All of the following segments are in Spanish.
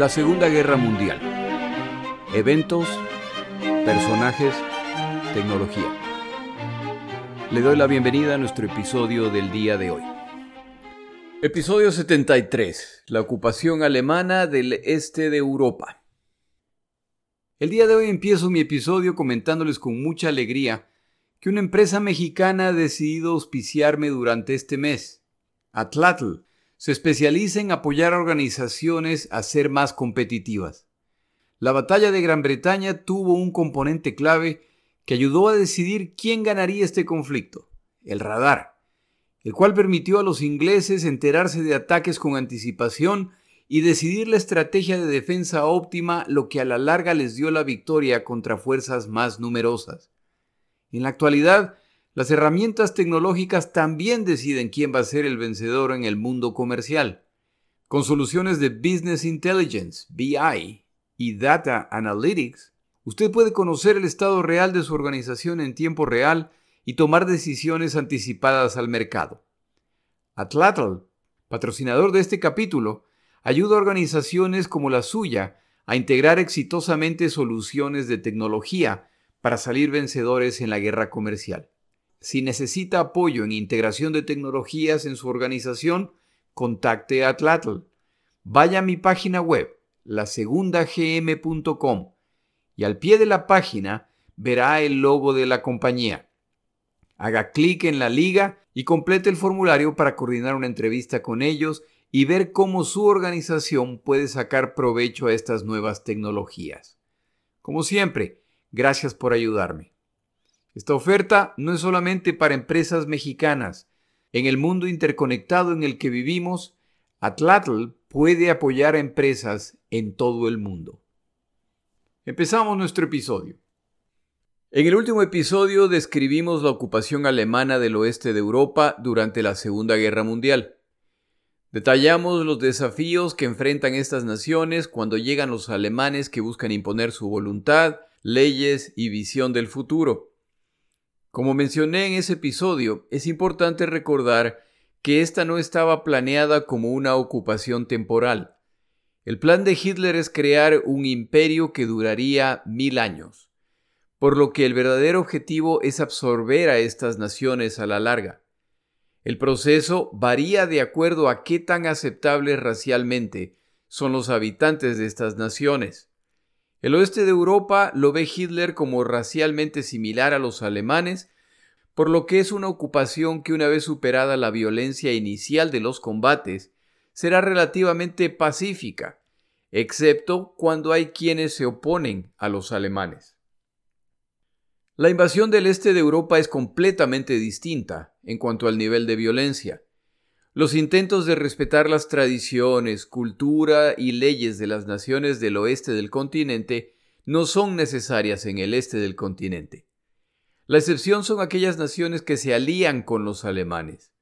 La Segunda Guerra Mundial. Eventos, personajes, tecnología. Le doy la bienvenida a nuestro episodio del día de hoy. Episodio 73. La ocupación alemana del este de Europa. El día de hoy empiezo mi episodio comentándoles con mucha alegría que una empresa mexicana ha decidido auspiciarme durante este mes. Atlatl se especializa en apoyar a organizaciones a ser más competitivas. La batalla de Gran Bretaña tuvo un componente clave que ayudó a decidir quién ganaría este conflicto, el radar el cual permitió a los ingleses enterarse de ataques con anticipación y decidir la estrategia de defensa óptima, lo que a la larga les dio la victoria contra fuerzas más numerosas. En la actualidad, las herramientas tecnológicas también deciden quién va a ser el vencedor en el mundo comercial. Con soluciones de Business Intelligence, BI, y Data Analytics, usted puede conocer el estado real de su organización en tiempo real y tomar decisiones anticipadas al mercado. Atlatl, patrocinador de este capítulo, ayuda a organizaciones como la suya a integrar exitosamente soluciones de tecnología para salir vencedores en la guerra comercial. Si necesita apoyo en integración de tecnologías en su organización, contacte a Atlatl. Vaya a mi página web, lasegundagm.com, y al pie de la página verá el logo de la compañía. Haga clic en la liga y complete el formulario para coordinar una entrevista con ellos y ver cómo su organización puede sacar provecho a estas nuevas tecnologías. Como siempre, gracias por ayudarme. Esta oferta no es solamente para empresas mexicanas. En el mundo interconectado en el que vivimos, Atlatl puede apoyar a empresas en todo el mundo. Empezamos nuestro episodio. En el último episodio describimos la ocupación alemana del oeste de Europa durante la Segunda Guerra Mundial. Detallamos los desafíos que enfrentan estas naciones cuando llegan los alemanes que buscan imponer su voluntad, leyes y visión del futuro. Como mencioné en ese episodio, es importante recordar que esta no estaba planeada como una ocupación temporal. El plan de Hitler es crear un imperio que duraría mil años por lo que el verdadero objetivo es absorber a estas naciones a la larga. El proceso varía de acuerdo a qué tan aceptables racialmente son los habitantes de estas naciones. El oeste de Europa lo ve Hitler como racialmente similar a los alemanes, por lo que es una ocupación que una vez superada la violencia inicial de los combates, será relativamente pacífica, excepto cuando hay quienes se oponen a los alemanes. La invasión del este de Europa es completamente distinta en cuanto al nivel de violencia. Los intentos de respetar las tradiciones, cultura y leyes de las naciones del oeste del continente no son necesarias en el este del continente. La excepción son aquellas naciones que se alían con los alemanes.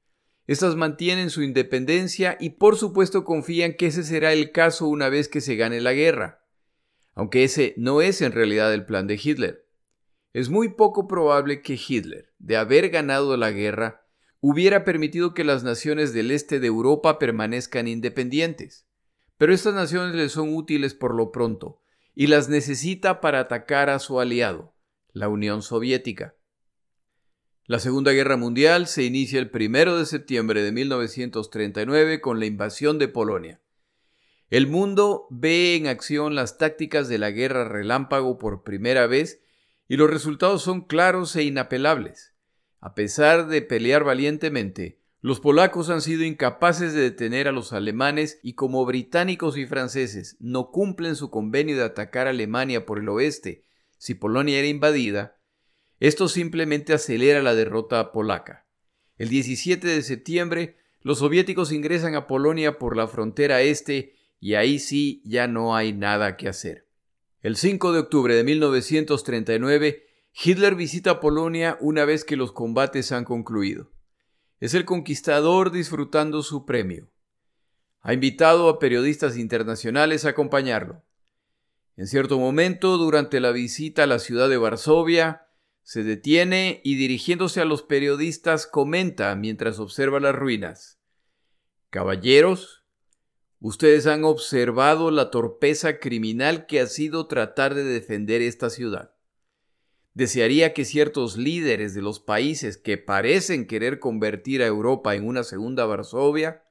Estas mantienen su independencia y por supuesto confían que ese será el caso una vez que se gane la guerra, aunque ese no es en realidad el plan de Hitler. Es muy poco probable que Hitler, de haber ganado la guerra, hubiera permitido que las naciones del este de Europa permanezcan independientes. Pero estas naciones le son útiles por lo pronto, y las necesita para atacar a su aliado, la Unión Soviética. La Segunda Guerra Mundial se inicia el 1 de septiembre de 1939 con la invasión de Polonia. El mundo ve en acción las tácticas de la guerra relámpago por primera vez y los resultados son claros e inapelables. A pesar de pelear valientemente, los polacos han sido incapaces de detener a los alemanes y como británicos y franceses no cumplen su convenio de atacar a Alemania por el oeste si Polonia era invadida, esto simplemente acelera la derrota polaca. El 17 de septiembre, los soviéticos ingresan a Polonia por la frontera este y ahí sí ya no hay nada que hacer. El 5 de octubre de 1939, Hitler visita Polonia una vez que los combates han concluido. Es el conquistador disfrutando su premio. Ha invitado a periodistas internacionales a acompañarlo. En cierto momento, durante la visita a la ciudad de Varsovia, se detiene y dirigiéndose a los periodistas comenta mientras observa las ruinas. Caballeros, Ustedes han observado la torpeza criminal que ha sido tratar de defender esta ciudad. Desearía que ciertos líderes de los países que parecen querer convertir a Europa en una segunda Varsovia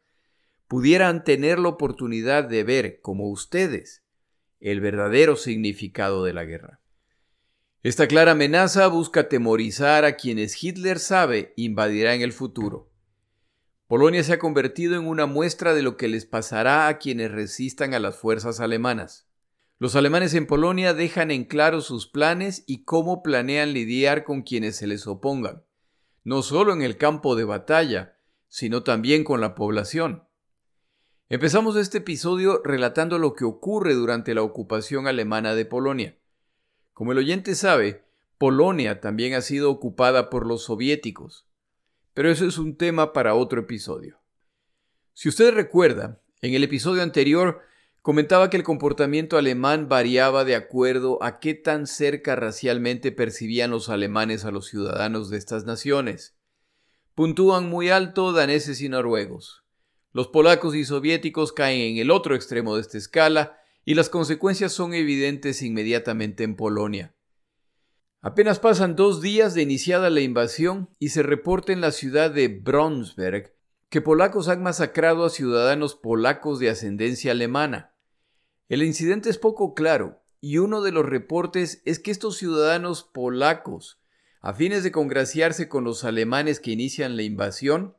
pudieran tener la oportunidad de ver, como ustedes, el verdadero significado de la guerra. Esta clara amenaza busca atemorizar a quienes Hitler sabe invadirá en el futuro. Polonia se ha convertido en una muestra de lo que les pasará a quienes resistan a las fuerzas alemanas. Los alemanes en Polonia dejan en claro sus planes y cómo planean lidiar con quienes se les opongan, no solo en el campo de batalla, sino también con la población. Empezamos este episodio relatando lo que ocurre durante la ocupación alemana de Polonia. Como el oyente sabe, Polonia también ha sido ocupada por los soviéticos. Pero eso es un tema para otro episodio. Si usted recuerda, en el episodio anterior comentaba que el comportamiento alemán variaba de acuerdo a qué tan cerca racialmente percibían los alemanes a los ciudadanos de estas naciones. Puntúan muy alto daneses y noruegos. Los polacos y soviéticos caen en el otro extremo de esta escala y las consecuencias son evidentes inmediatamente en Polonia. Apenas pasan dos días de iniciada la invasión y se reporta en la ciudad de Bronsberg que polacos han masacrado a ciudadanos polacos de ascendencia alemana. El incidente es poco claro y uno de los reportes es que estos ciudadanos polacos, a fines de congraciarse con los alemanes que inician la invasión,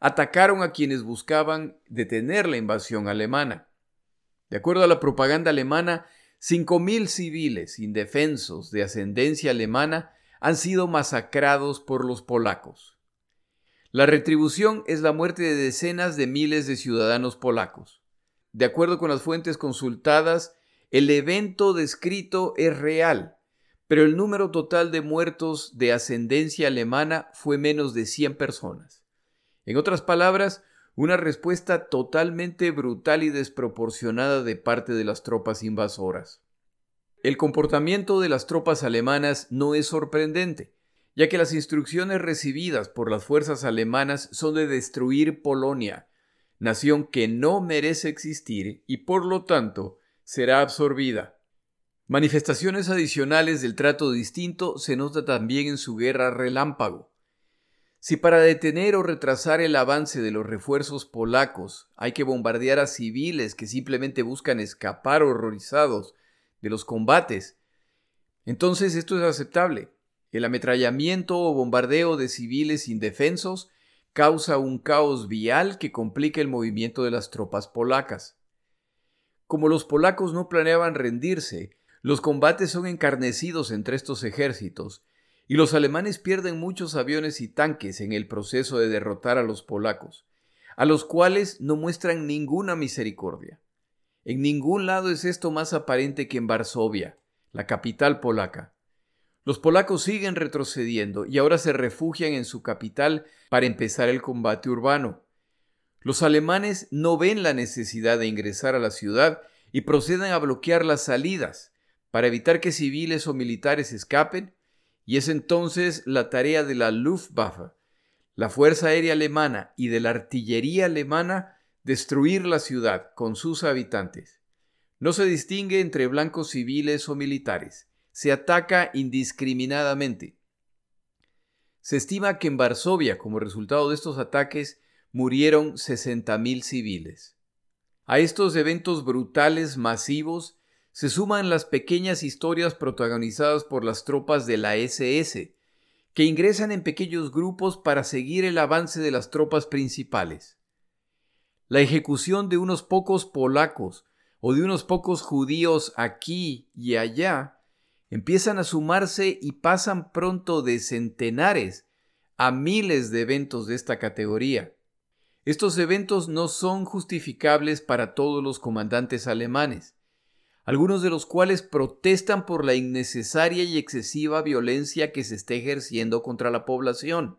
atacaron a quienes buscaban detener la invasión alemana. De acuerdo a la propaganda alemana, 5.000 civiles indefensos de ascendencia alemana han sido masacrados por los polacos. La retribución es la muerte de decenas de miles de ciudadanos polacos. De acuerdo con las fuentes consultadas, el evento descrito es real, pero el número total de muertos de ascendencia alemana fue menos de 100 personas. En otras palabras, una respuesta totalmente brutal y desproporcionada de parte de las tropas invasoras. El comportamiento de las tropas alemanas no es sorprendente, ya que las instrucciones recibidas por las fuerzas alemanas son de destruir Polonia, nación que no merece existir y por lo tanto será absorbida. Manifestaciones adicionales del trato distinto se nota también en su guerra relámpago. Si para detener o retrasar el avance de los refuerzos polacos hay que bombardear a civiles que simplemente buscan escapar horrorizados de los combates, entonces esto es aceptable. El ametrallamiento o bombardeo de civiles indefensos causa un caos vial que complica el movimiento de las tropas polacas. Como los polacos no planeaban rendirse, los combates son encarnecidos entre estos ejércitos y los alemanes pierden muchos aviones y tanques en el proceso de derrotar a los polacos, a los cuales no muestran ninguna misericordia. En ningún lado es esto más aparente que en Varsovia, la capital polaca. Los polacos siguen retrocediendo y ahora se refugian en su capital para empezar el combate urbano. Los alemanes no ven la necesidad de ingresar a la ciudad y proceden a bloquear las salidas para evitar que civiles o militares escapen y es entonces la tarea de la Luftwaffe, la Fuerza Aérea Alemana y de la artillería alemana destruir la ciudad con sus habitantes. No se distingue entre blancos civiles o militares, se ataca indiscriminadamente. Se estima que en Varsovia, como resultado de estos ataques, murieron 60.000 civiles. A estos eventos brutales masivos se suman las pequeñas historias protagonizadas por las tropas de la SS, que ingresan en pequeños grupos para seguir el avance de las tropas principales. La ejecución de unos pocos polacos o de unos pocos judíos aquí y allá empiezan a sumarse y pasan pronto de centenares a miles de eventos de esta categoría. Estos eventos no son justificables para todos los comandantes alemanes algunos de los cuales protestan por la innecesaria y excesiva violencia que se está ejerciendo contra la población.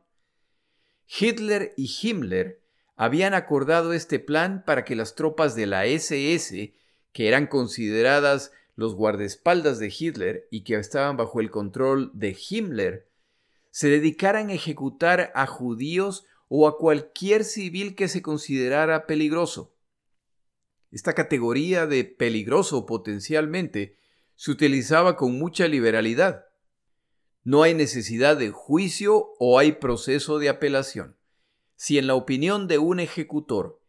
Hitler y Himmler habían acordado este plan para que las tropas de la SS, que eran consideradas los guardaespaldas de Hitler y que estaban bajo el control de Himmler, se dedicaran a ejecutar a judíos o a cualquier civil que se considerara peligroso. Esta categoría de peligroso potencialmente se utilizaba con mucha liberalidad. No hay necesidad de juicio o hay proceso de apelación. Si en la opinión de un ejecutor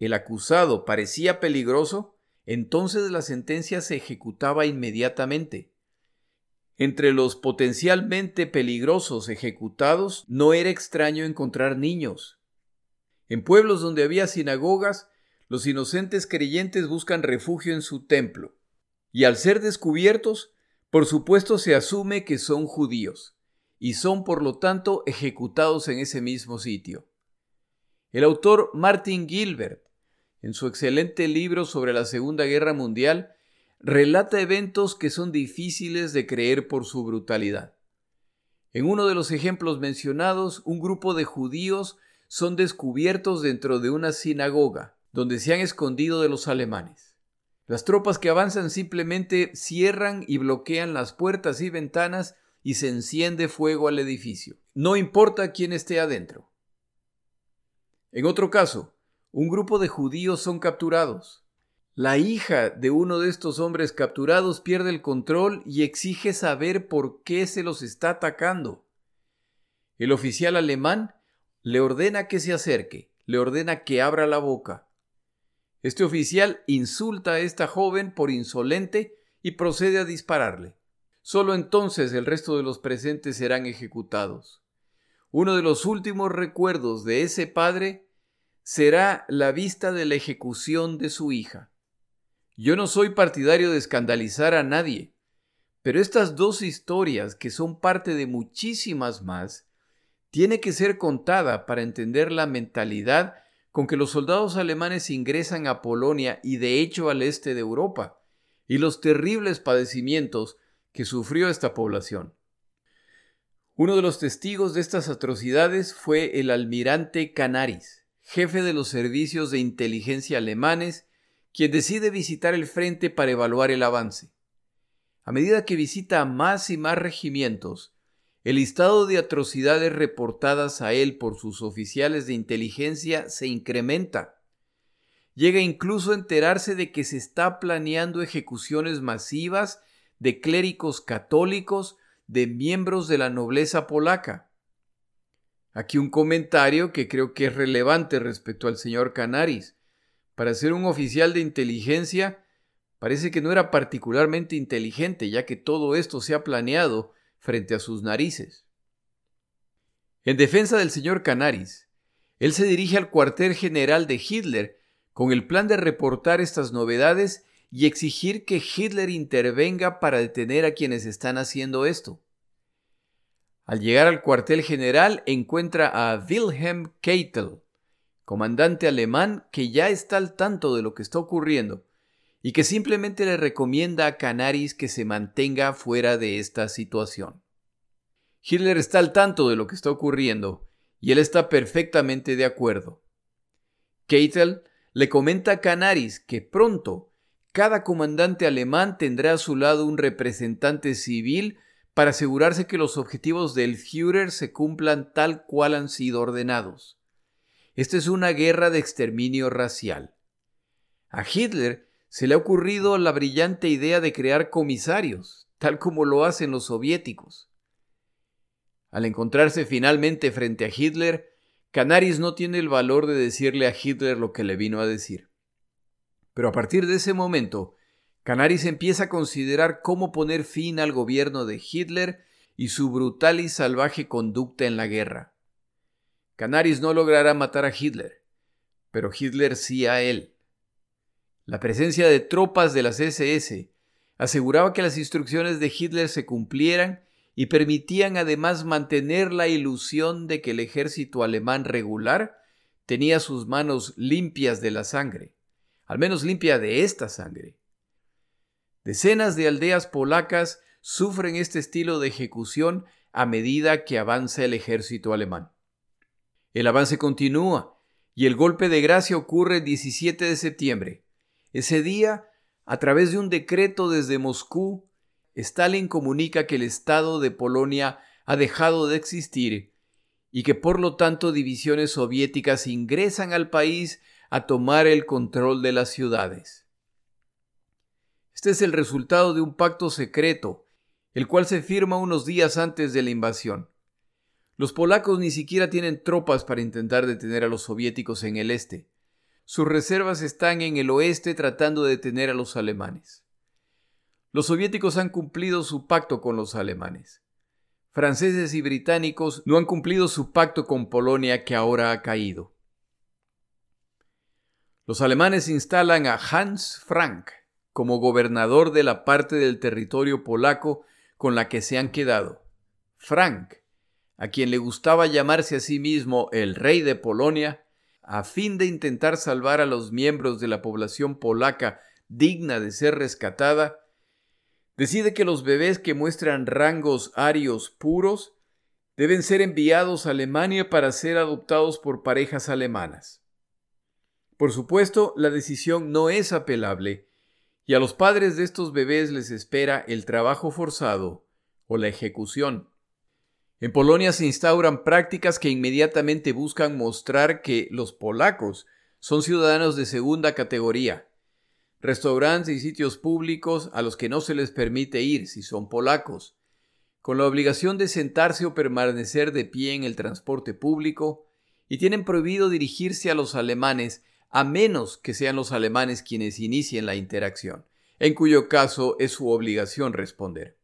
el acusado parecía peligroso, entonces la sentencia se ejecutaba inmediatamente. Entre los potencialmente peligrosos ejecutados no era extraño encontrar niños. En pueblos donde había sinagogas, los inocentes creyentes buscan refugio en su templo, y al ser descubiertos, por supuesto se asume que son judíos, y son por lo tanto ejecutados en ese mismo sitio. El autor Martin Gilbert, en su excelente libro sobre la Segunda Guerra Mundial, relata eventos que son difíciles de creer por su brutalidad. En uno de los ejemplos mencionados, un grupo de judíos son descubiertos dentro de una sinagoga, donde se han escondido de los alemanes. Las tropas que avanzan simplemente cierran y bloquean las puertas y ventanas y se enciende fuego al edificio. No importa quién esté adentro. En otro caso, un grupo de judíos son capturados. La hija de uno de estos hombres capturados pierde el control y exige saber por qué se los está atacando. El oficial alemán le ordena que se acerque, le ordena que abra la boca. Este oficial insulta a esta joven por insolente y procede a dispararle. Solo entonces el resto de los presentes serán ejecutados. Uno de los últimos recuerdos de ese padre será la vista de la ejecución de su hija. Yo no soy partidario de escandalizar a nadie, pero estas dos historias, que son parte de muchísimas más, tiene que ser contada para entender la mentalidad con que los soldados alemanes ingresan a Polonia y de hecho al este de Europa, y los terribles padecimientos que sufrió esta población. Uno de los testigos de estas atrocidades fue el almirante Canaris, jefe de los servicios de inteligencia alemanes, quien decide visitar el frente para evaluar el avance. A medida que visita más y más regimientos, el listado de atrocidades reportadas a él por sus oficiales de inteligencia se incrementa. Llega incluso a enterarse de que se está planeando ejecuciones masivas de clérigos católicos de miembros de la nobleza polaca. Aquí un comentario que creo que es relevante respecto al señor Canaris. Para ser un oficial de inteligencia, parece que no era particularmente inteligente, ya que todo esto se ha planeado frente a sus narices. En defensa del señor Canaris, él se dirige al cuartel general de Hitler con el plan de reportar estas novedades y exigir que Hitler intervenga para detener a quienes están haciendo esto. Al llegar al cuartel general encuentra a Wilhelm Keitel, comandante alemán que ya está al tanto de lo que está ocurriendo y que simplemente le recomienda a Canaris que se mantenga fuera de esta situación. Hitler está al tanto de lo que está ocurriendo y él está perfectamente de acuerdo. Keitel le comenta a Canaris que pronto cada comandante alemán tendrá a su lado un representante civil para asegurarse que los objetivos del Führer se cumplan tal cual han sido ordenados. Esta es una guerra de exterminio racial. A Hitler se le ha ocurrido la brillante idea de crear comisarios, tal como lo hacen los soviéticos. Al encontrarse finalmente frente a Hitler, Canaris no tiene el valor de decirle a Hitler lo que le vino a decir. Pero a partir de ese momento, Canaris empieza a considerar cómo poner fin al gobierno de Hitler y su brutal y salvaje conducta en la guerra. Canaris no logrará matar a Hitler, pero Hitler sí a él. La presencia de tropas de las SS aseguraba que las instrucciones de Hitler se cumplieran y permitían además mantener la ilusión de que el ejército alemán regular tenía sus manos limpias de la sangre, al menos limpia de esta sangre. Decenas de aldeas polacas sufren este estilo de ejecución a medida que avanza el ejército alemán. El avance continúa y el golpe de gracia ocurre el 17 de septiembre, ese día, a través de un decreto desde Moscú, Stalin comunica que el Estado de Polonia ha dejado de existir y que por lo tanto divisiones soviéticas ingresan al país a tomar el control de las ciudades. Este es el resultado de un pacto secreto, el cual se firma unos días antes de la invasión. Los polacos ni siquiera tienen tropas para intentar detener a los soviéticos en el este. Sus reservas están en el oeste tratando de detener a los alemanes. Los soviéticos han cumplido su pacto con los alemanes. Franceses y británicos no han cumplido su pacto con Polonia que ahora ha caído. Los alemanes instalan a Hans Frank como gobernador de la parte del territorio polaco con la que se han quedado. Frank, a quien le gustaba llamarse a sí mismo el rey de Polonia, a fin de intentar salvar a los miembros de la población polaca digna de ser rescatada, decide que los bebés que muestran rangos arios puros deben ser enviados a Alemania para ser adoptados por parejas alemanas. Por supuesto, la decisión no es apelable y a los padres de estos bebés les espera el trabajo forzado o la ejecución. En Polonia se instauran prácticas que inmediatamente buscan mostrar que los polacos son ciudadanos de segunda categoría. Restaurantes y sitios públicos a los que no se les permite ir si son polacos, con la obligación de sentarse o permanecer de pie en el transporte público, y tienen prohibido dirigirse a los alemanes a menos que sean los alemanes quienes inicien la interacción, en cuyo caso es su obligación responder.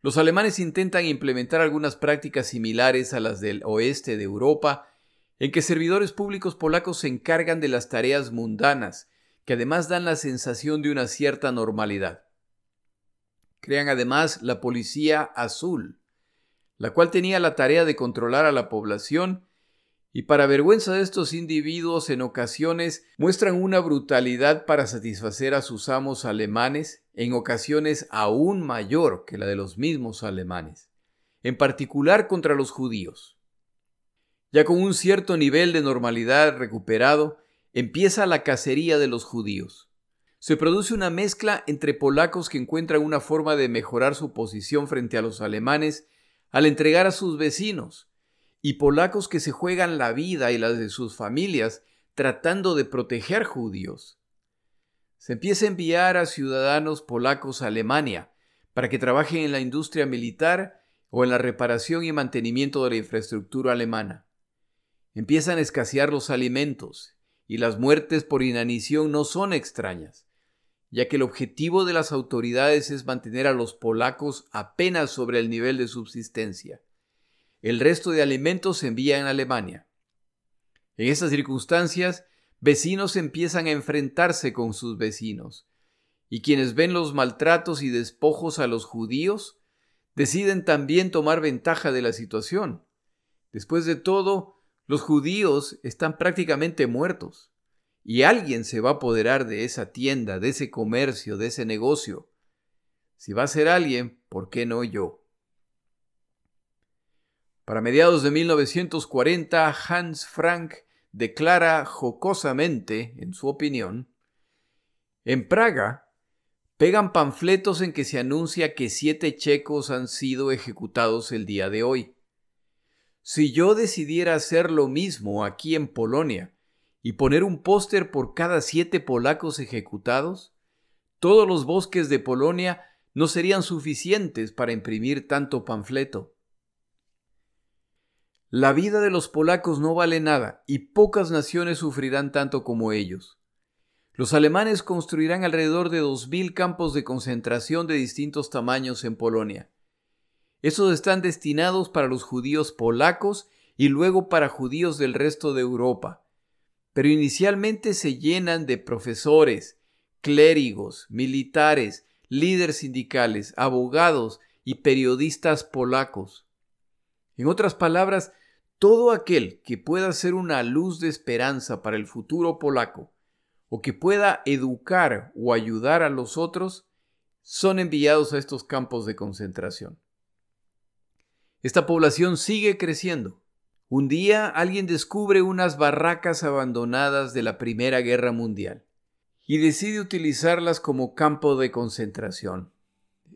Los alemanes intentan implementar algunas prácticas similares a las del oeste de Europa, en que servidores públicos polacos se encargan de las tareas mundanas, que además dan la sensación de una cierta normalidad. Crean además la Policía Azul, la cual tenía la tarea de controlar a la población y para vergüenza de estos individuos en ocasiones muestran una brutalidad para satisfacer a sus amos alemanes, en ocasiones aún mayor que la de los mismos alemanes, en particular contra los judíos. Ya con un cierto nivel de normalidad recuperado, empieza la cacería de los judíos. Se produce una mezcla entre polacos que encuentran una forma de mejorar su posición frente a los alemanes al entregar a sus vecinos, y polacos que se juegan la vida y las de sus familias tratando de proteger judíos. Se empieza a enviar a ciudadanos polacos a Alemania para que trabajen en la industria militar o en la reparación y mantenimiento de la infraestructura alemana. Empiezan a escasear los alimentos y las muertes por inanición no son extrañas, ya que el objetivo de las autoridades es mantener a los polacos apenas sobre el nivel de subsistencia. El resto de alimentos se envía a Alemania. En estas circunstancias, vecinos empiezan a enfrentarse con sus vecinos, y quienes ven los maltratos y despojos a los judíos, deciden también tomar ventaja de la situación. Después de todo, los judíos están prácticamente muertos, y alguien se va a apoderar de esa tienda, de ese comercio, de ese negocio. Si va a ser alguien, ¿por qué no yo? Para mediados de 1940, Hans Frank declara jocosamente, en su opinión, en Praga pegan panfletos en que se anuncia que siete checos han sido ejecutados el día de hoy. Si yo decidiera hacer lo mismo aquí en Polonia y poner un póster por cada siete polacos ejecutados, todos los bosques de Polonia no serían suficientes para imprimir tanto panfleto. La vida de los polacos no vale nada y pocas naciones sufrirán tanto como ellos. Los alemanes construirán alrededor de 2.000 campos de concentración de distintos tamaños en Polonia. Estos están destinados para los judíos polacos y luego para judíos del resto de Europa. Pero inicialmente se llenan de profesores, clérigos, militares, líderes sindicales, abogados y periodistas polacos. En otras palabras, todo aquel que pueda ser una luz de esperanza para el futuro polaco o que pueda educar o ayudar a los otros, son enviados a estos campos de concentración. Esta población sigue creciendo. Un día alguien descubre unas barracas abandonadas de la Primera Guerra Mundial y decide utilizarlas como campo de concentración.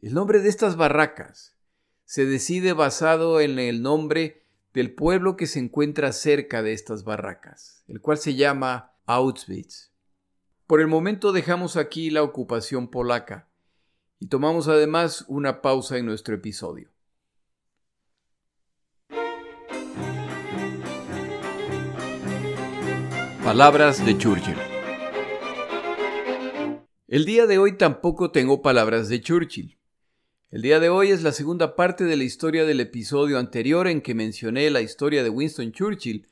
El nombre de estas barracas se decide basado en el nombre del pueblo que se encuentra cerca de estas barracas, el cual se llama Auschwitz. Por el momento dejamos aquí la ocupación polaca y tomamos además una pausa en nuestro episodio. Palabras de Churchill. El día de hoy tampoco tengo palabras de Churchill. El día de hoy es la segunda parte de la historia del episodio anterior en que mencioné la historia de Winston Churchill,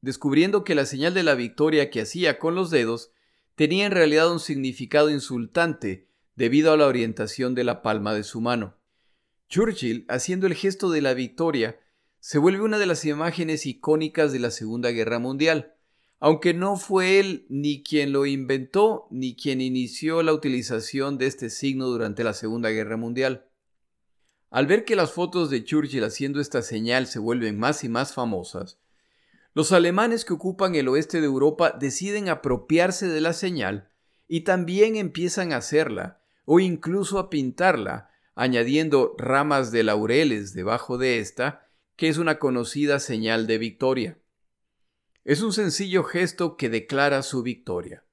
descubriendo que la señal de la victoria que hacía con los dedos tenía en realidad un significado insultante debido a la orientación de la palma de su mano. Churchill, haciendo el gesto de la victoria, se vuelve una de las imágenes icónicas de la Segunda Guerra Mundial, aunque no fue él ni quien lo inventó ni quien inició la utilización de este signo durante la Segunda Guerra Mundial. Al ver que las fotos de Churchill haciendo esta señal se vuelven más y más famosas, los alemanes que ocupan el oeste de Europa deciden apropiarse de la señal y también empiezan a hacerla, o incluso a pintarla, añadiendo ramas de laureles debajo de esta, que es una conocida señal de victoria. Es un sencillo gesto que declara su victoria.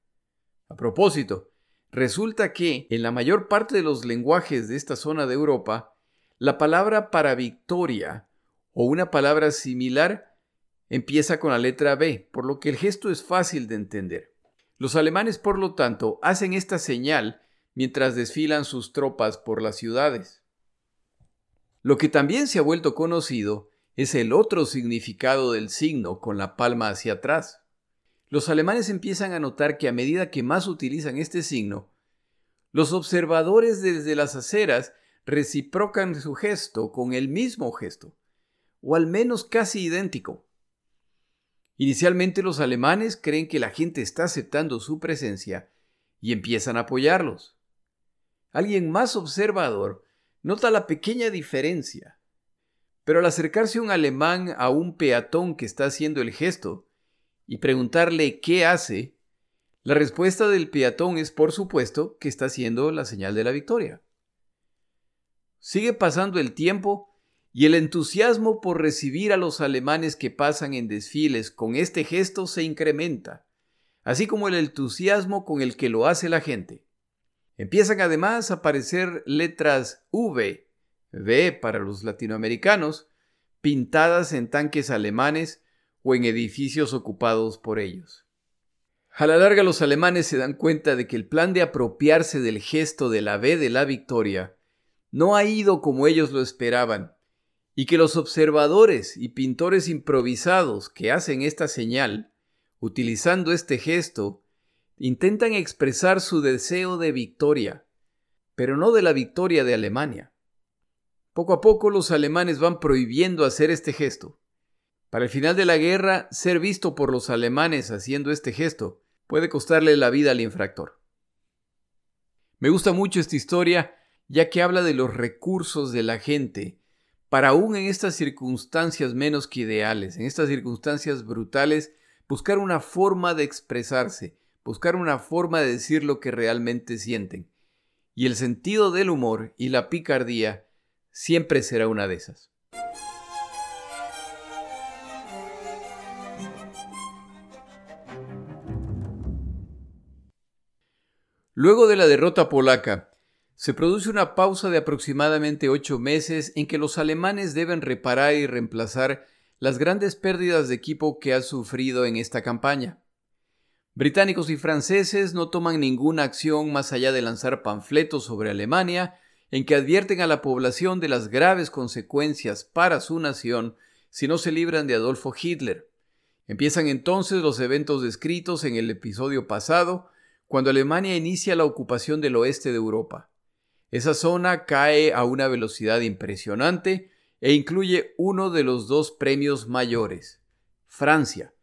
A propósito, resulta que en la mayor parte de los lenguajes de esta zona de Europa, la palabra para victoria o una palabra similar empieza con la letra B, por lo que el gesto es fácil de entender. Los alemanes, por lo tanto, hacen esta señal mientras desfilan sus tropas por las ciudades. Lo que también se ha vuelto conocido es el otro significado del signo con la palma hacia atrás. Los alemanes empiezan a notar que a medida que más utilizan este signo, los observadores desde las aceras reciprocan su gesto con el mismo gesto, o al menos casi idéntico. Inicialmente los alemanes creen que la gente está aceptando su presencia y empiezan a apoyarlos. Alguien más observador nota la pequeña diferencia pero al acercarse un alemán a un peatón que está haciendo el gesto y preguntarle qué hace, la respuesta del peatón es por supuesto que está haciendo la señal de la victoria. Sigue pasando el tiempo y el entusiasmo por recibir a los alemanes que pasan en desfiles con este gesto se incrementa, así como el entusiasmo con el que lo hace la gente. Empiezan además a aparecer letras V V para los latinoamericanos, pintadas en tanques alemanes o en edificios ocupados por ellos. A la larga los alemanes se dan cuenta de que el plan de apropiarse del gesto de la V de la victoria no ha ido como ellos lo esperaban, y que los observadores y pintores improvisados que hacen esta señal, utilizando este gesto, intentan expresar su deseo de victoria, pero no de la victoria de Alemania. Poco a poco los alemanes van prohibiendo hacer este gesto. Para el final de la guerra, ser visto por los alemanes haciendo este gesto puede costarle la vida al infractor. Me gusta mucho esta historia ya que habla de los recursos de la gente para aún en estas circunstancias menos que ideales, en estas circunstancias brutales, buscar una forma de expresarse, buscar una forma de decir lo que realmente sienten. Y el sentido del humor y la picardía siempre será una de esas. Luego de la derrota polaca, se produce una pausa de aproximadamente ocho meses en que los alemanes deben reparar y reemplazar las grandes pérdidas de equipo que ha sufrido en esta campaña. Británicos y franceses no toman ninguna acción más allá de lanzar panfletos sobre Alemania en que advierten a la población de las graves consecuencias para su nación si no se libran de Adolfo Hitler. Empiezan entonces los eventos descritos en el episodio pasado, cuando Alemania inicia la ocupación del oeste de Europa. Esa zona cae a una velocidad impresionante e incluye uno de los dos premios mayores, Francia,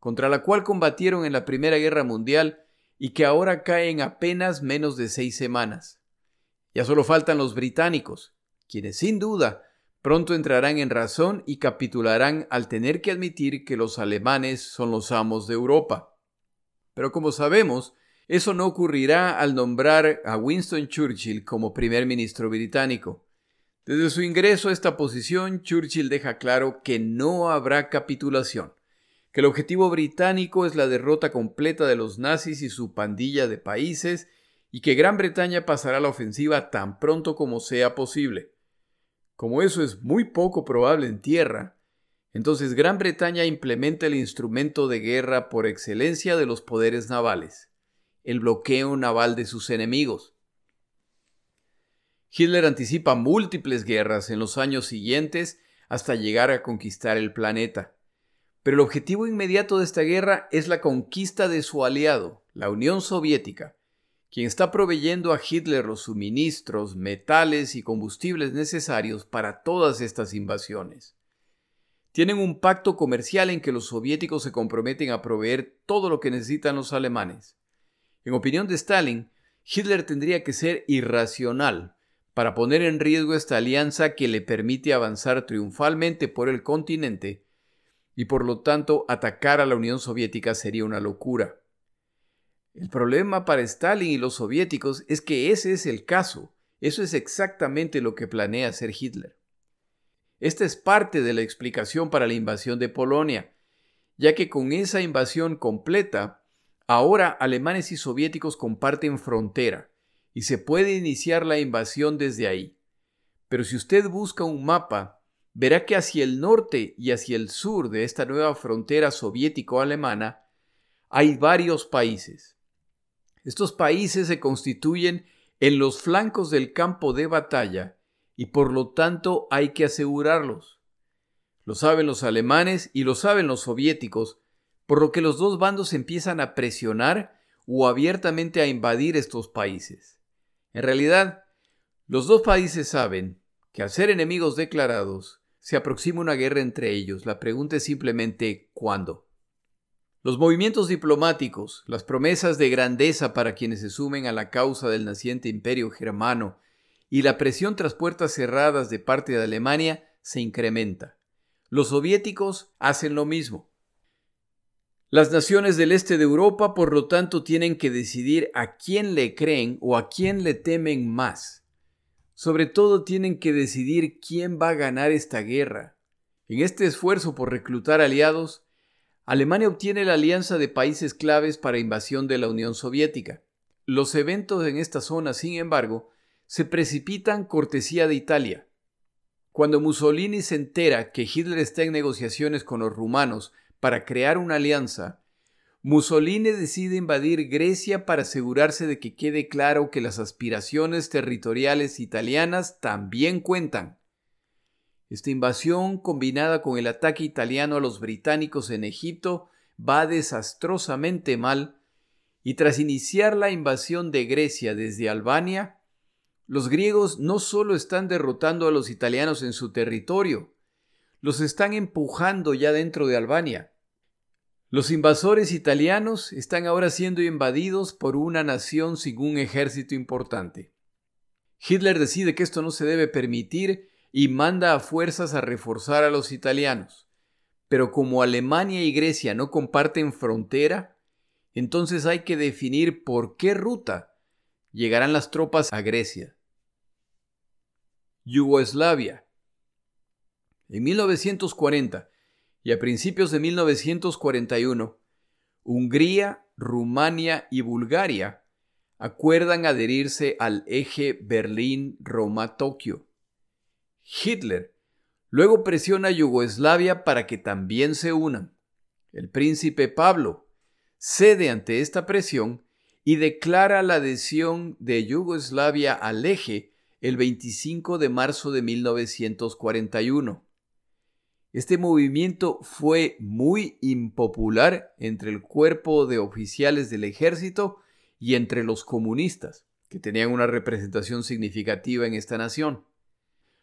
contra la cual combatieron en la Primera Guerra Mundial y que ahora cae en apenas menos de seis semanas. Ya solo faltan los británicos, quienes sin duda pronto entrarán en razón y capitularán al tener que admitir que los alemanes son los amos de Europa. Pero como sabemos, eso no ocurrirá al nombrar a Winston Churchill como primer ministro británico. Desde su ingreso a esta posición, Churchill deja claro que no habrá capitulación, que el objetivo británico es la derrota completa de los nazis y su pandilla de países y que Gran Bretaña pasará la ofensiva tan pronto como sea posible. Como eso es muy poco probable en tierra, entonces Gran Bretaña implementa el instrumento de guerra por excelencia de los poderes navales, el bloqueo naval de sus enemigos. Hitler anticipa múltiples guerras en los años siguientes hasta llegar a conquistar el planeta. Pero el objetivo inmediato de esta guerra es la conquista de su aliado, la Unión Soviética, quien está proveyendo a Hitler los suministros, metales y combustibles necesarios para todas estas invasiones. Tienen un pacto comercial en que los soviéticos se comprometen a proveer todo lo que necesitan los alemanes. En opinión de Stalin, Hitler tendría que ser irracional para poner en riesgo esta alianza que le permite avanzar triunfalmente por el continente y por lo tanto atacar a la Unión Soviética sería una locura. El problema para Stalin y los soviéticos es que ese es el caso, eso es exactamente lo que planea hacer Hitler. Esta es parte de la explicación para la invasión de Polonia, ya que con esa invasión completa, ahora alemanes y soviéticos comparten frontera, y se puede iniciar la invasión desde ahí. Pero si usted busca un mapa, verá que hacia el norte y hacia el sur de esta nueva frontera soviético-alemana hay varios países. Estos países se constituyen en los flancos del campo de batalla y por lo tanto hay que asegurarlos. Lo saben los alemanes y lo saben los soviéticos, por lo que los dos bandos empiezan a presionar o abiertamente a invadir estos países. En realidad, los dos países saben que al ser enemigos declarados, se aproxima una guerra entre ellos. La pregunta es simplemente ¿cuándo? Los movimientos diplomáticos, las promesas de grandeza para quienes se sumen a la causa del naciente imperio germano y la presión tras puertas cerradas de parte de Alemania se incrementa. Los soviéticos hacen lo mismo. Las naciones del este de Europa, por lo tanto, tienen que decidir a quién le creen o a quién le temen más. Sobre todo tienen que decidir quién va a ganar esta guerra. En este esfuerzo por reclutar aliados, Alemania obtiene la alianza de países claves para invasión de la Unión Soviética. Los eventos en esta zona, sin embargo, se precipitan cortesía de Italia. Cuando Mussolini se entera que Hitler está en negociaciones con los rumanos para crear una alianza, Mussolini decide invadir Grecia para asegurarse de que quede claro que las aspiraciones territoriales italianas también cuentan. Esta invasión, combinada con el ataque italiano a los británicos en Egipto, va desastrosamente mal, y tras iniciar la invasión de Grecia desde Albania, los griegos no solo están derrotando a los italianos en su territorio, los están empujando ya dentro de Albania. Los invasores italianos están ahora siendo invadidos por una nación sin un ejército importante. Hitler decide que esto no se debe permitir y manda a fuerzas a reforzar a los italianos. Pero como Alemania y Grecia no comparten frontera, entonces hay que definir por qué ruta llegarán las tropas a Grecia. Yugoslavia en 1940 y a principios de 1941, Hungría, Rumania y Bulgaria acuerdan adherirse al eje Berlín-Roma-Tokio. Hitler luego presiona a Yugoslavia para que también se unan. El príncipe Pablo cede ante esta presión y declara la adhesión de Yugoslavia al eje el 25 de marzo de 1941. Este movimiento fue muy impopular entre el cuerpo de oficiales del ejército y entre los comunistas, que tenían una representación significativa en esta nación.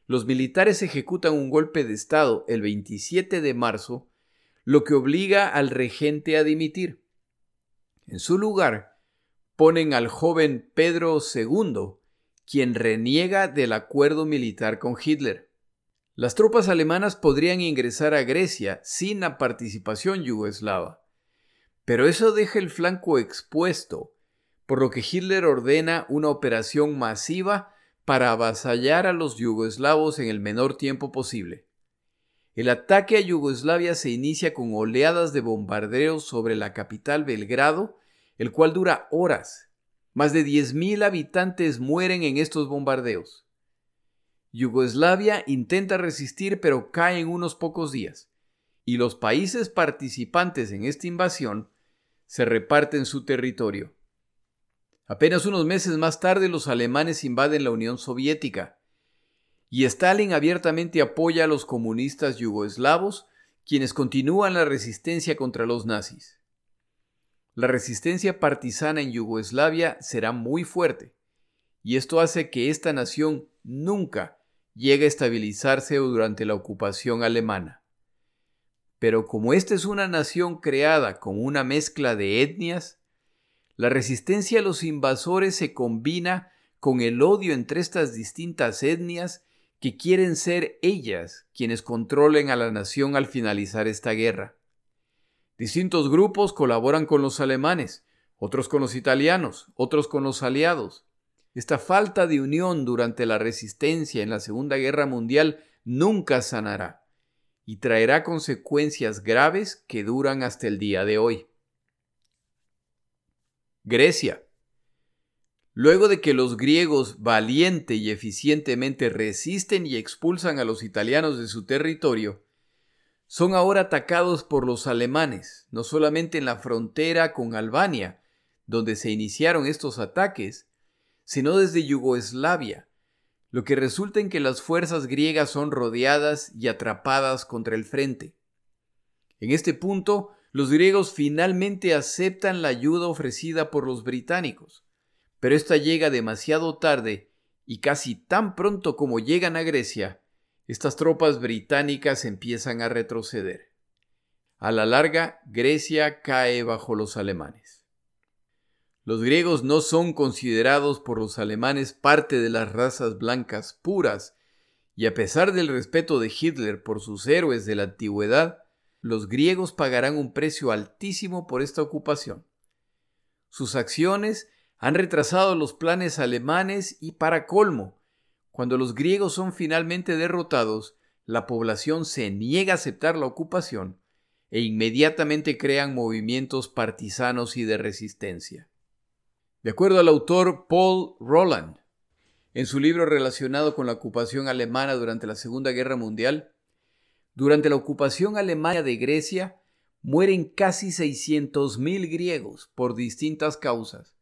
Los militares ejecutan un golpe de Estado el 27 de marzo, lo que obliga al regente a dimitir. En su lugar, ponen al joven Pedro II, quien reniega del acuerdo militar con Hitler. Las tropas alemanas podrían ingresar a Grecia sin la participación yugoslava. Pero eso deja el flanco expuesto, por lo que Hitler ordena una operación masiva para avasallar a los yugoslavos en el menor tiempo posible. El ataque a Yugoslavia se inicia con oleadas de bombardeos sobre la capital Belgrado, el cual dura horas. Más de 10.000 habitantes mueren en estos bombardeos. Yugoslavia intenta resistir pero cae en unos pocos días, y los países participantes en esta invasión se reparten su territorio. Apenas unos meses más tarde los alemanes invaden la Unión Soviética, y Stalin abiertamente apoya a los comunistas yugoslavos, quienes continúan la resistencia contra los nazis. La resistencia partisana en Yugoslavia será muy fuerte, y esto hace que esta nación nunca llegue a estabilizarse durante la ocupación alemana. Pero como esta es una nación creada con una mezcla de etnias, la resistencia a los invasores se combina con el odio entre estas distintas etnias que quieren ser ellas quienes controlen a la nación al finalizar esta guerra. Distintos grupos colaboran con los alemanes, otros con los italianos, otros con los aliados. Esta falta de unión durante la resistencia en la Segunda Guerra Mundial nunca sanará y traerá consecuencias graves que duran hasta el día de hoy. Grecia Luego de que los griegos valiente y eficientemente resisten y expulsan a los italianos de su territorio, son ahora atacados por los alemanes, no solamente en la frontera con Albania, donde se iniciaron estos ataques, sino desde Yugoslavia, lo que resulta en que las fuerzas griegas son rodeadas y atrapadas contra el frente. En este punto, los griegos finalmente aceptan la ayuda ofrecida por los británicos pero esta llega demasiado tarde y casi tan pronto como llegan a Grecia, estas tropas británicas empiezan a retroceder. A la larga, Grecia cae bajo los alemanes. Los griegos no son considerados por los alemanes parte de las razas blancas puras, y a pesar del respeto de Hitler por sus héroes de la antigüedad, los griegos pagarán un precio altísimo por esta ocupación. Sus acciones han retrasado los planes alemanes y para colmo, cuando los griegos son finalmente derrotados, la población se niega a aceptar la ocupación e inmediatamente crean movimientos partisanos y de resistencia. De acuerdo al autor Paul Roland, en su libro relacionado con la ocupación alemana durante la Segunda Guerra Mundial, durante la ocupación alemana de Grecia mueren casi 600.000 griegos por distintas causas,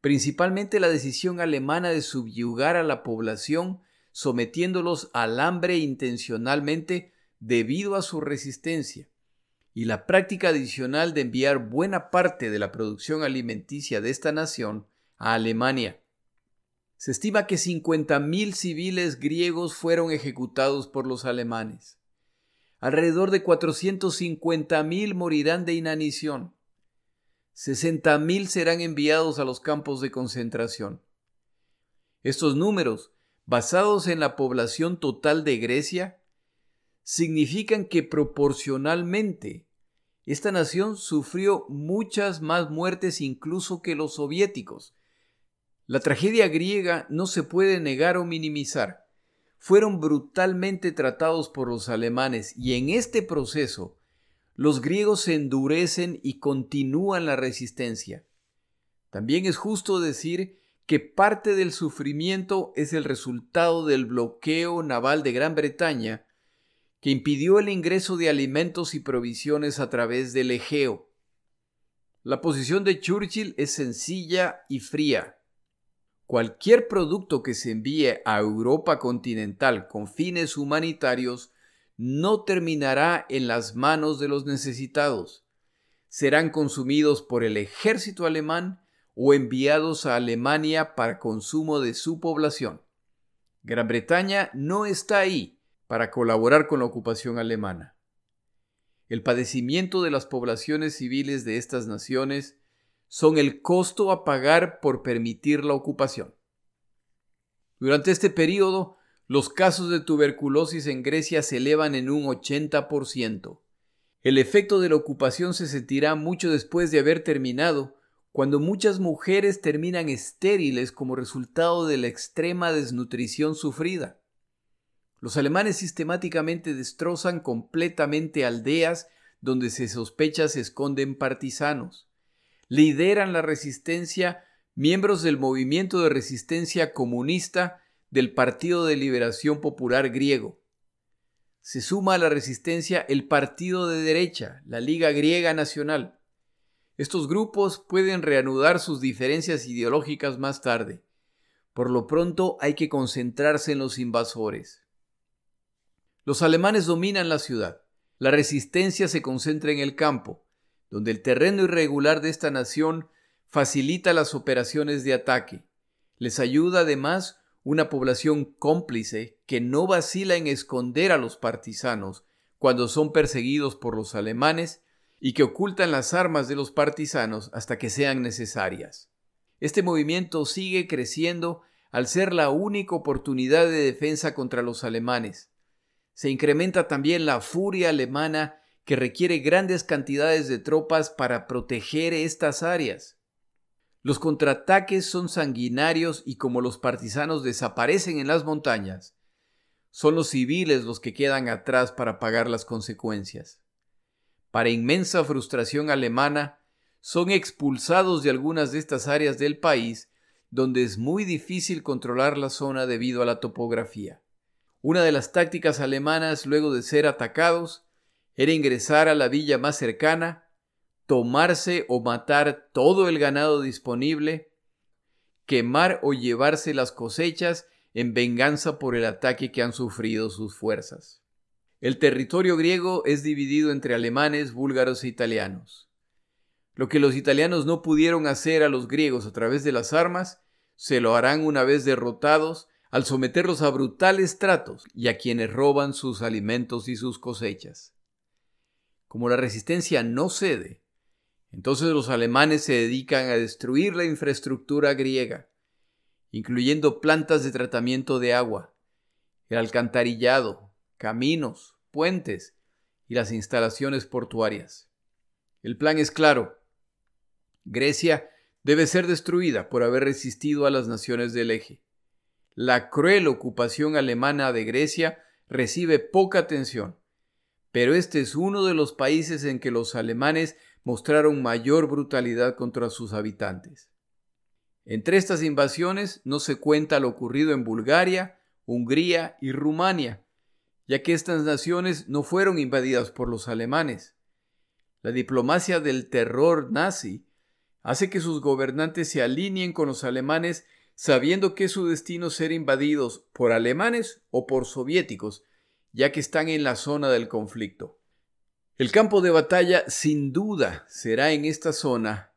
principalmente la decisión alemana de subyugar a la población sometiéndolos al hambre intencionalmente debido a su resistencia, y la práctica adicional de enviar buena parte de la producción alimenticia de esta nación a Alemania. Se estima que 50.000 civiles griegos fueron ejecutados por los alemanes. Alrededor de 450.000 morirán de inanición. 60.000 serán enviados a los campos de concentración. Estos números, basados en la población total de Grecia, significan que proporcionalmente esta nación sufrió muchas más muertes incluso que los soviéticos. La tragedia griega no se puede negar o minimizar. Fueron brutalmente tratados por los alemanes y en este proceso los griegos se endurecen y continúan la resistencia. También es justo decir que parte del sufrimiento es el resultado del bloqueo naval de Gran Bretaña, que impidió el ingreso de alimentos y provisiones a través del Egeo. La posición de Churchill es sencilla y fría. Cualquier producto que se envíe a Europa continental con fines humanitarios no terminará en las manos de los necesitados. Serán consumidos por el ejército alemán o enviados a Alemania para consumo de su población. Gran Bretaña no está ahí para colaborar con la ocupación alemana. El padecimiento de las poblaciones civiles de estas naciones son el costo a pagar por permitir la ocupación. Durante este periodo, los casos de tuberculosis en Grecia se elevan en un 80%. El efecto de la ocupación se sentirá mucho después de haber terminado, cuando muchas mujeres terminan estériles como resultado de la extrema desnutrición sufrida. Los alemanes sistemáticamente destrozan completamente aldeas donde se sospecha se esconden partisanos. Lideran la resistencia miembros del movimiento de resistencia comunista del Partido de Liberación Popular griego. Se suma a la resistencia el Partido de Derecha, la Liga Griega Nacional. Estos grupos pueden reanudar sus diferencias ideológicas más tarde. Por lo pronto hay que concentrarse en los invasores. Los alemanes dominan la ciudad. La resistencia se concentra en el campo, donde el terreno irregular de esta nación facilita las operaciones de ataque. Les ayuda además una población cómplice que no vacila en esconder a los partisanos cuando son perseguidos por los alemanes y que ocultan las armas de los partisanos hasta que sean necesarias. Este movimiento sigue creciendo al ser la única oportunidad de defensa contra los alemanes. Se incrementa también la furia alemana que requiere grandes cantidades de tropas para proteger estas áreas. Los contraataques son sanguinarios y como los partisanos desaparecen en las montañas, son los civiles los que quedan atrás para pagar las consecuencias para inmensa frustración alemana, son expulsados de algunas de estas áreas del país donde es muy difícil controlar la zona debido a la topografía. Una de las tácticas alemanas luego de ser atacados era ingresar a la villa más cercana, tomarse o matar todo el ganado disponible, quemar o llevarse las cosechas en venganza por el ataque que han sufrido sus fuerzas. El territorio griego es dividido entre alemanes, búlgaros e italianos. Lo que los italianos no pudieron hacer a los griegos a través de las armas, se lo harán una vez derrotados al someterlos a brutales tratos y a quienes roban sus alimentos y sus cosechas. Como la resistencia no cede, entonces los alemanes se dedican a destruir la infraestructura griega, incluyendo plantas de tratamiento de agua, el alcantarillado, caminos, puentes y las instalaciones portuarias. El plan es claro. Grecia debe ser destruida por haber resistido a las naciones del eje. La cruel ocupación alemana de Grecia recibe poca atención, pero este es uno de los países en que los alemanes mostraron mayor brutalidad contra sus habitantes. Entre estas invasiones no se cuenta lo ocurrido en Bulgaria, Hungría y Rumania, ya que estas naciones no fueron invadidas por los alemanes. La diplomacia del terror nazi hace que sus gobernantes se alineen con los alemanes sabiendo que su destino ser invadidos por alemanes o por soviéticos, ya que están en la zona del conflicto. El campo de batalla sin duda será en esta zona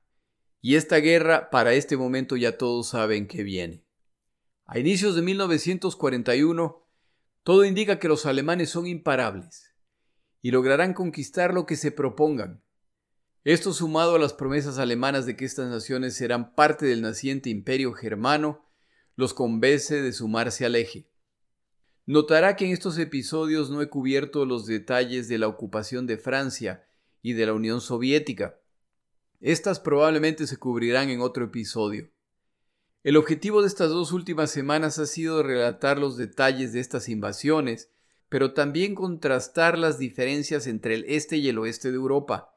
y esta guerra para este momento ya todos saben que viene. A inicios de 1941, todo indica que los alemanes son imparables y lograrán conquistar lo que se propongan. Esto sumado a las promesas alemanas de que estas naciones serán parte del naciente imperio germano, los convence de sumarse al eje. Notará que en estos episodios no he cubierto los detalles de la ocupación de Francia y de la Unión Soviética. Estas probablemente se cubrirán en otro episodio. El objetivo de estas dos últimas semanas ha sido relatar los detalles de estas invasiones, pero también contrastar las diferencias entre el este y el oeste de Europa.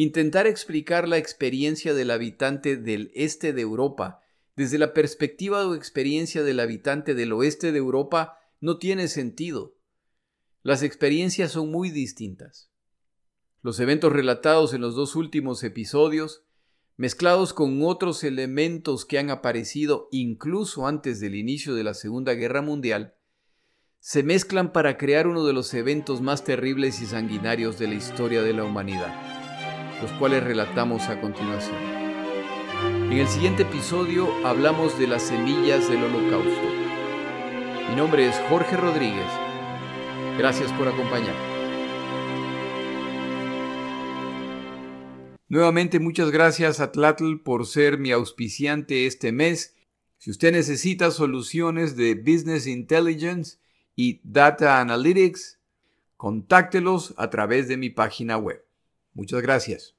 Intentar explicar la experiencia del habitante del este de Europa desde la perspectiva o experiencia del habitante del oeste de Europa no tiene sentido. Las experiencias son muy distintas. Los eventos relatados en los dos últimos episodios mezclados con otros elementos que han aparecido incluso antes del inicio de la Segunda Guerra Mundial, se mezclan para crear uno de los eventos más terribles y sanguinarios de la historia de la humanidad, los cuales relatamos a continuación. En el siguiente episodio hablamos de las semillas del holocausto. Mi nombre es Jorge Rodríguez. Gracias por acompañarme. Nuevamente muchas gracias a Tlatl por ser mi auspiciante este mes. Si usted necesita soluciones de Business Intelligence y Data Analytics, contáctelos a través de mi página web. Muchas gracias.